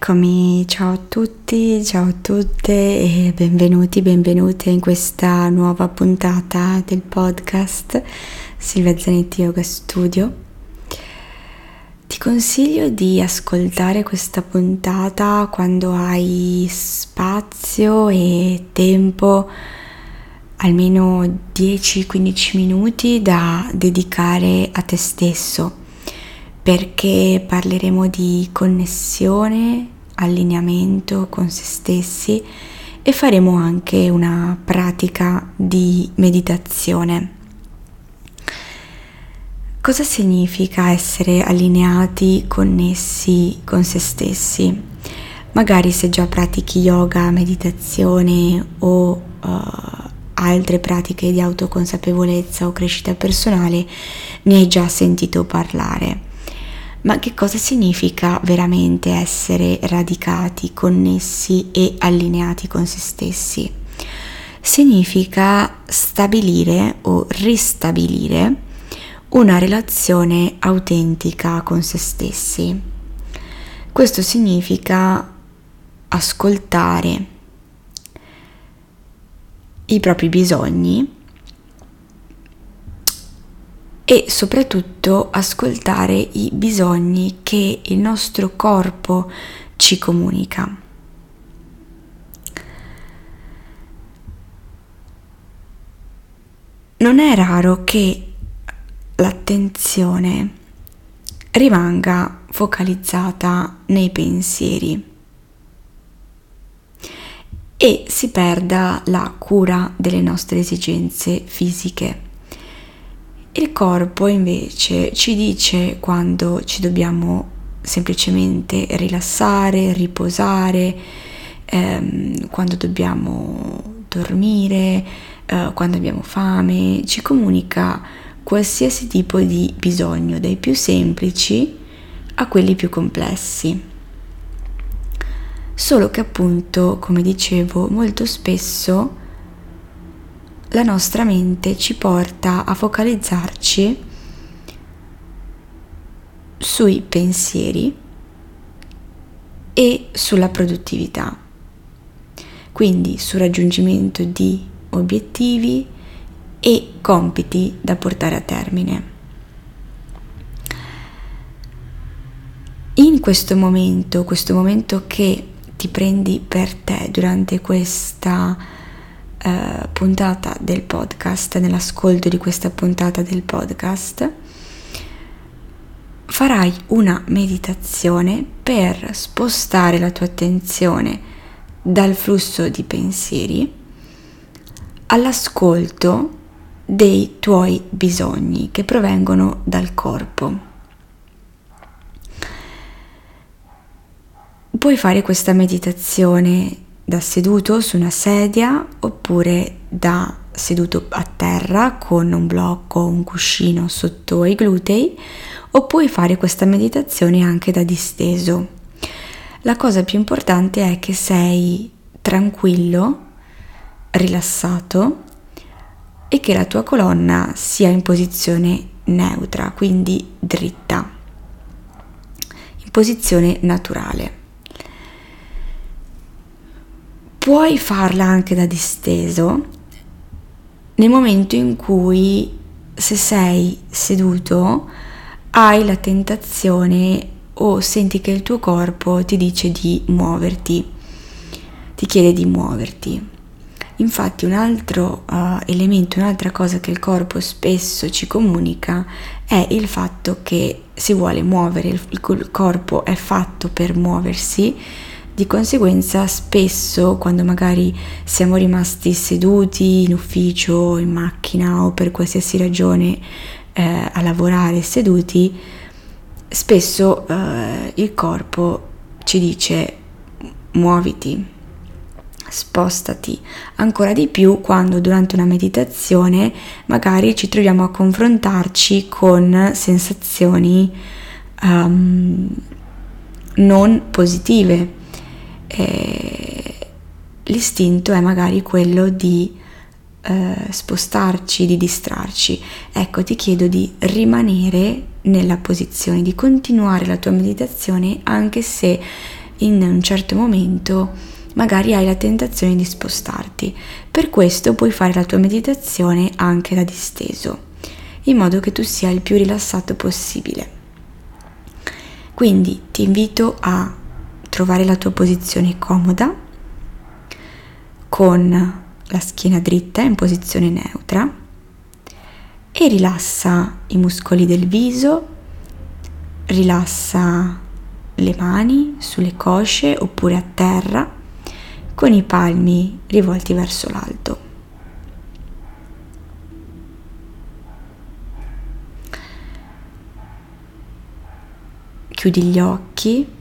Eccomi, ciao a tutti, ciao a tutte e benvenuti, benvenute in questa nuova puntata del podcast Silvia Zanetti Yoga Studio. Ti consiglio di ascoltare questa puntata quando hai spazio e tempo, almeno 10-15 minuti da dedicare a te stesso perché parleremo di connessione, allineamento con se stessi e faremo anche una pratica di meditazione. Cosa significa essere allineati, connessi con se stessi? Magari se già pratichi yoga, meditazione o uh, altre pratiche di autoconsapevolezza o crescita personale, ne hai già sentito parlare. Ma che cosa significa veramente essere radicati, connessi e allineati con se stessi? Significa stabilire o ristabilire una relazione autentica con se stessi. Questo significa ascoltare i propri bisogni e soprattutto ascoltare i bisogni che il nostro corpo ci comunica. Non è raro che l'attenzione rimanga focalizzata nei pensieri e si perda la cura delle nostre esigenze fisiche. Il corpo invece ci dice quando ci dobbiamo semplicemente rilassare, riposare, ehm, quando dobbiamo dormire, eh, quando abbiamo fame, ci comunica qualsiasi tipo di bisogno, dai più semplici a quelli più complessi. Solo che appunto, come dicevo, molto spesso la nostra mente ci porta a focalizzarci sui pensieri e sulla produttività, quindi sul raggiungimento di obiettivi e compiti da portare a termine. In questo momento, questo momento che ti prendi per te durante questa eh, puntata del podcast, nell'ascolto di questa puntata del podcast, farai una meditazione per spostare la tua attenzione dal flusso di pensieri all'ascolto dei tuoi bisogni che provengono dal corpo. Puoi fare questa meditazione da seduto su una sedia oppure da seduto a terra con un blocco o un cuscino sotto i glutei o puoi fare questa meditazione anche da disteso. La cosa più importante è che sei tranquillo, rilassato e che la tua colonna sia in posizione neutra, quindi dritta, in posizione naturale. Puoi farla anche da disteso nel momento in cui se sei seduto hai la tentazione o senti che il tuo corpo ti dice di muoverti, ti chiede di muoverti. Infatti un altro uh, elemento, un'altra cosa che il corpo spesso ci comunica è il fatto che si vuole muovere, il, il corpo è fatto per muoversi di conseguenza spesso quando magari siamo rimasti seduti in ufficio, in macchina o per qualsiasi ragione eh, a lavorare seduti, spesso eh, il corpo ci dice muoviti, spostati, ancora di più quando durante una meditazione magari ci troviamo a confrontarci con sensazioni um, non positive l'istinto è magari quello di eh, spostarci, di distrarci. Ecco, ti chiedo di rimanere nella posizione, di continuare la tua meditazione anche se in un certo momento magari hai la tentazione di spostarti. Per questo puoi fare la tua meditazione anche da disteso, in modo che tu sia il più rilassato possibile. Quindi ti invito a trovare la tua posizione comoda con la schiena dritta in posizione neutra e rilassa i muscoli del viso, rilassa le mani sulle cosce oppure a terra con i palmi rivolti verso l'alto. Chiudi gli occhi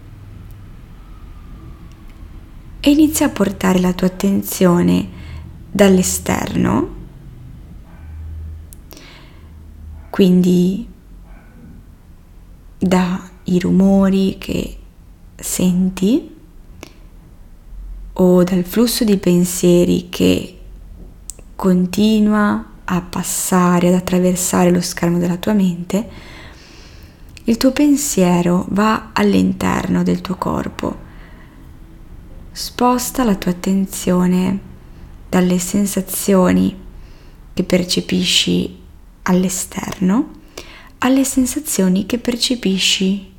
e inizia a portare la tua attenzione dall'esterno, quindi dai rumori che senti o dal flusso di pensieri che continua a passare, ad attraversare lo schermo della tua mente, il tuo pensiero va all'interno del tuo corpo. Sposta la tua attenzione dalle sensazioni che percepisci all'esterno alle sensazioni che percepisci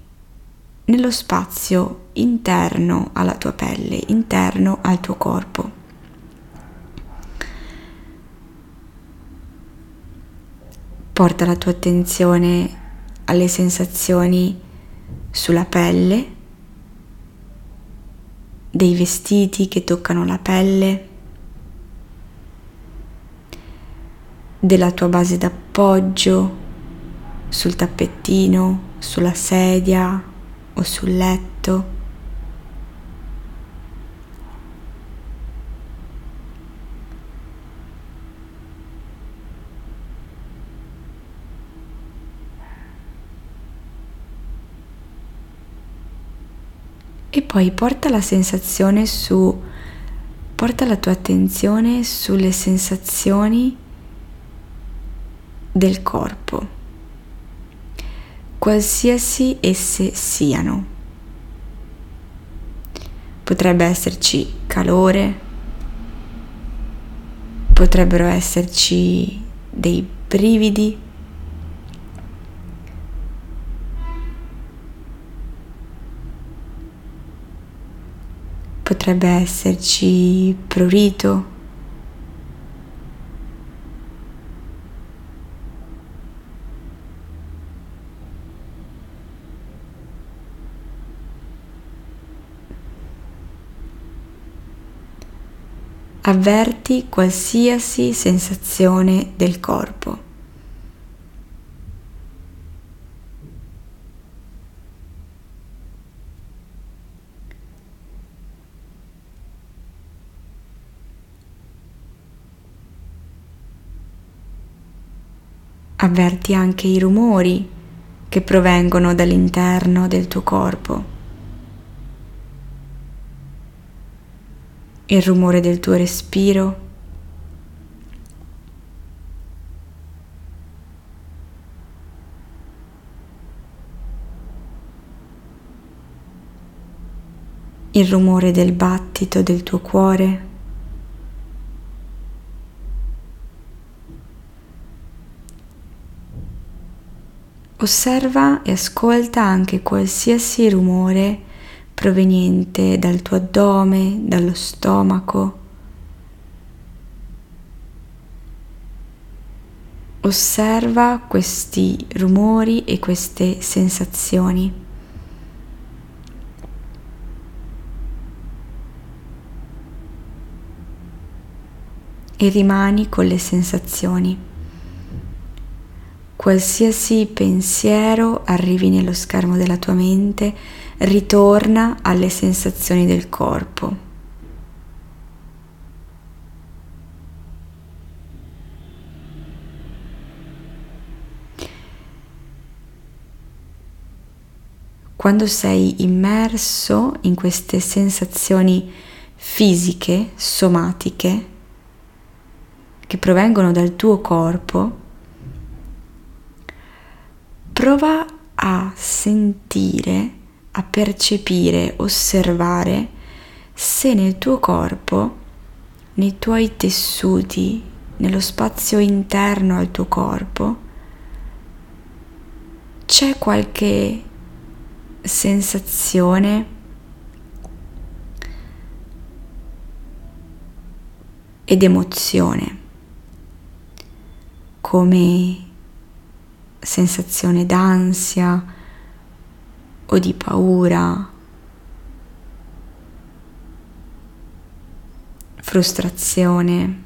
nello spazio interno alla tua pelle, interno al tuo corpo. Porta la tua attenzione alle sensazioni sulla pelle, dei vestiti che toccano la pelle, della tua base d'appoggio sul tappettino, sulla sedia o sul letto. E poi porta la sensazione su, porta la tua attenzione sulle sensazioni del corpo, qualsiasi esse siano. Potrebbe esserci calore, potrebbero esserci dei brividi, potrebbe esserci prurito. Avverti qualsiasi sensazione del corpo. Avverti anche i rumori che provengono dall'interno del tuo corpo. Il rumore del tuo respiro. Il rumore del battito del tuo cuore. Osserva e ascolta anche qualsiasi rumore proveniente dal tuo addome, dallo stomaco. Osserva questi rumori e queste sensazioni. E rimani con le sensazioni. Qualsiasi pensiero arrivi nello schermo della tua mente, ritorna alle sensazioni del corpo. Quando sei immerso in queste sensazioni fisiche, somatiche, che provengono dal tuo corpo, prova a sentire, a percepire, osservare se nel tuo corpo, nei tuoi tessuti, nello spazio interno al tuo corpo, c'è qualche sensazione ed emozione come sensazione d'ansia o di paura, frustrazione.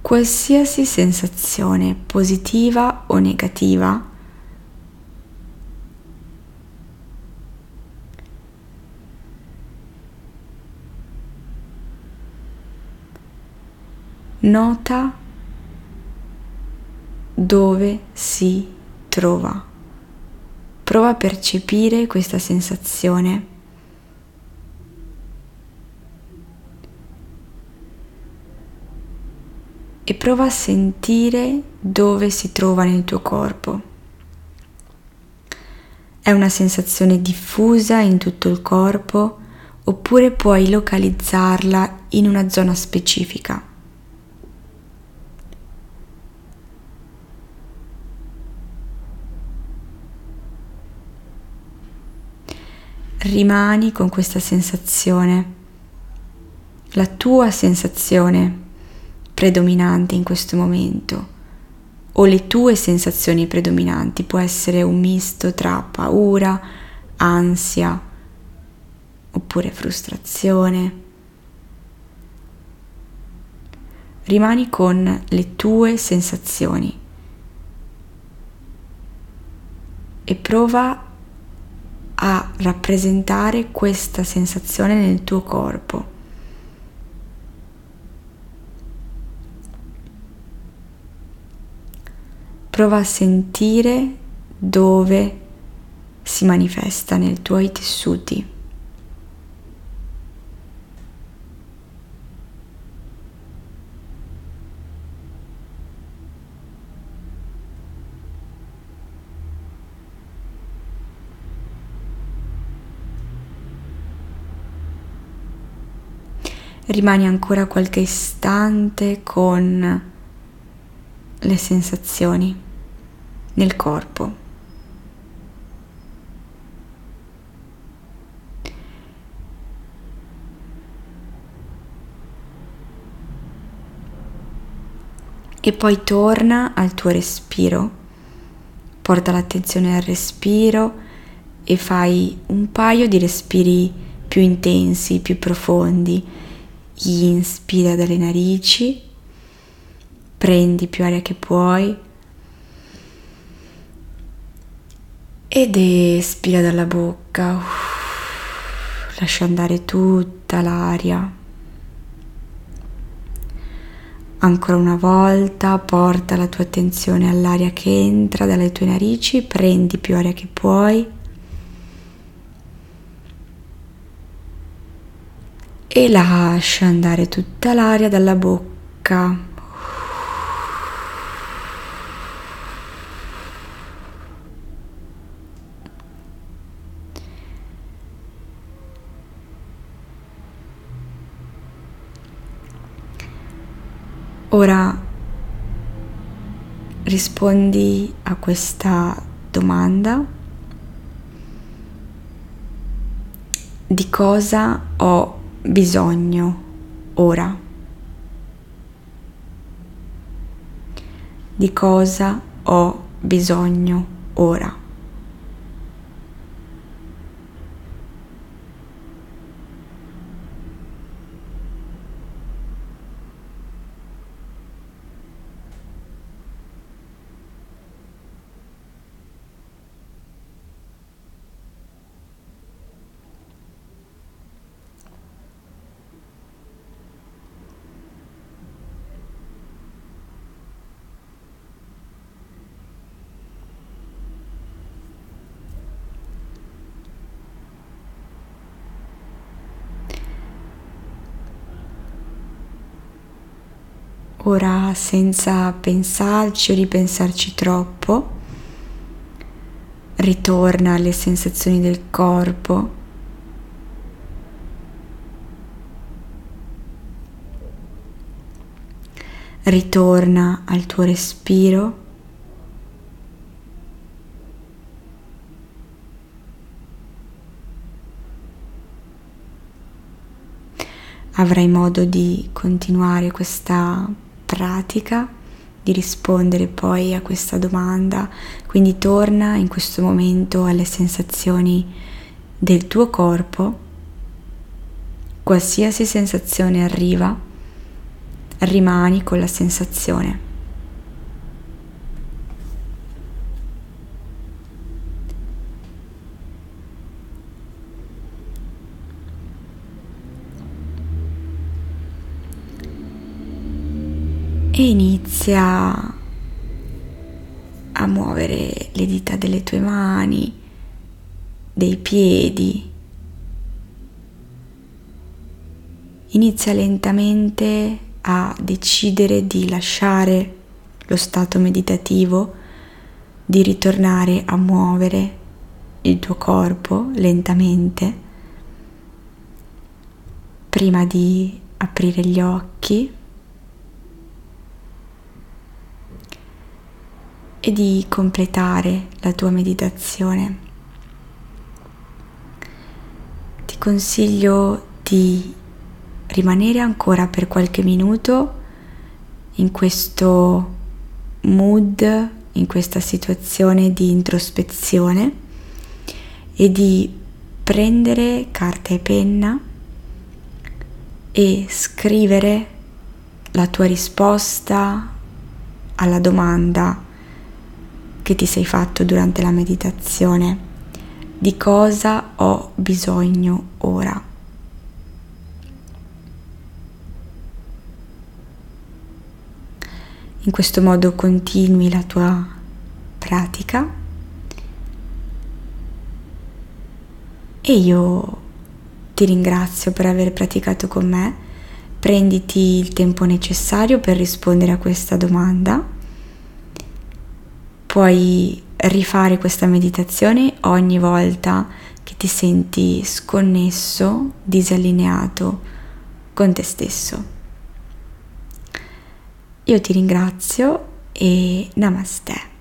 Qualsiasi sensazione positiva o negativa nota dove si trova. Prova a percepire questa sensazione. E prova a sentire dove si trova nel tuo corpo. È una sensazione diffusa in tutto il corpo oppure puoi localizzarla in una zona specifica. Rimani con questa sensazione, la tua sensazione predominante in questo momento o le tue sensazioni predominanti, può essere un misto tra paura, ansia oppure frustrazione. Rimani con le tue sensazioni e prova a rappresentare questa sensazione nel tuo corpo. Prova a sentire dove si manifesta nei tuoi tessuti. Rimani ancora qualche istante con le sensazioni nel corpo. E poi torna al tuo respiro, porta l'attenzione al respiro e fai un paio di respiri più intensi, più profondi inspira dalle narici, prendi più aria che puoi ed espira dalla bocca, lascia andare tutta l'aria. Ancora una volta porta la tua attenzione all'aria che entra dalle tue narici, prendi più aria che puoi e lascia andare tutta l'aria dalla bocca. Ora rispondi a questa domanda di cosa ho bisogno ora? Di cosa ho bisogno ora? Ora senza pensarci o ripensarci troppo, ritorna alle sensazioni del corpo. Ritorna al tuo respiro. Avrai modo di continuare questa pratica di rispondere poi a questa domanda, quindi torna in questo momento alle sensazioni del tuo corpo, qualsiasi sensazione arriva, rimani con la sensazione. E inizia a muovere le dita delle tue mani, dei piedi. Inizia lentamente a decidere di lasciare lo stato meditativo, di ritornare a muovere il tuo corpo lentamente prima di aprire gli occhi. E di completare la tua meditazione. Ti consiglio di rimanere ancora per qualche minuto in questo mood, in questa situazione di introspezione e di prendere carta e penna e scrivere la tua risposta alla domanda che ti sei fatto durante la meditazione. Di cosa ho bisogno ora? In questo modo continui la tua pratica e io ti ringrazio per aver praticato con me. Prenditi il tempo necessario per rispondere a questa domanda Puoi rifare questa meditazione ogni volta che ti senti sconnesso, disallineato con te stesso. Io ti ringrazio e namaste.